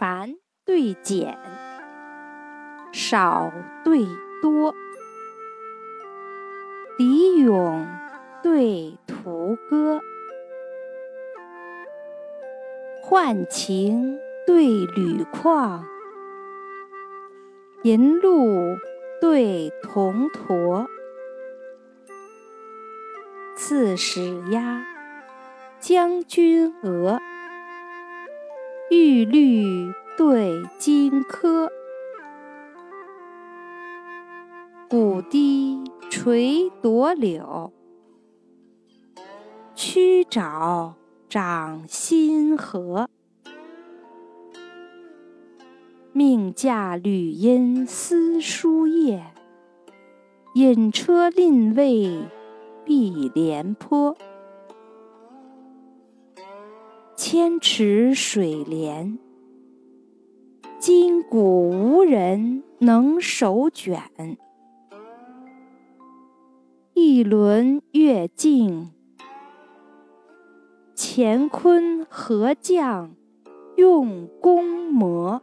繁对简，少对多，李咏对屠歌，浣情对旅况，银鹭对铜驼，刺史鸭，将军鹅。玉律对金科，古堤垂朵柳，曲沼长新河。命驾旅音思书夜，引车令谓碧廉颇。千尺水帘，今古无人能手卷。一轮月镜，乾坤何将用功磨？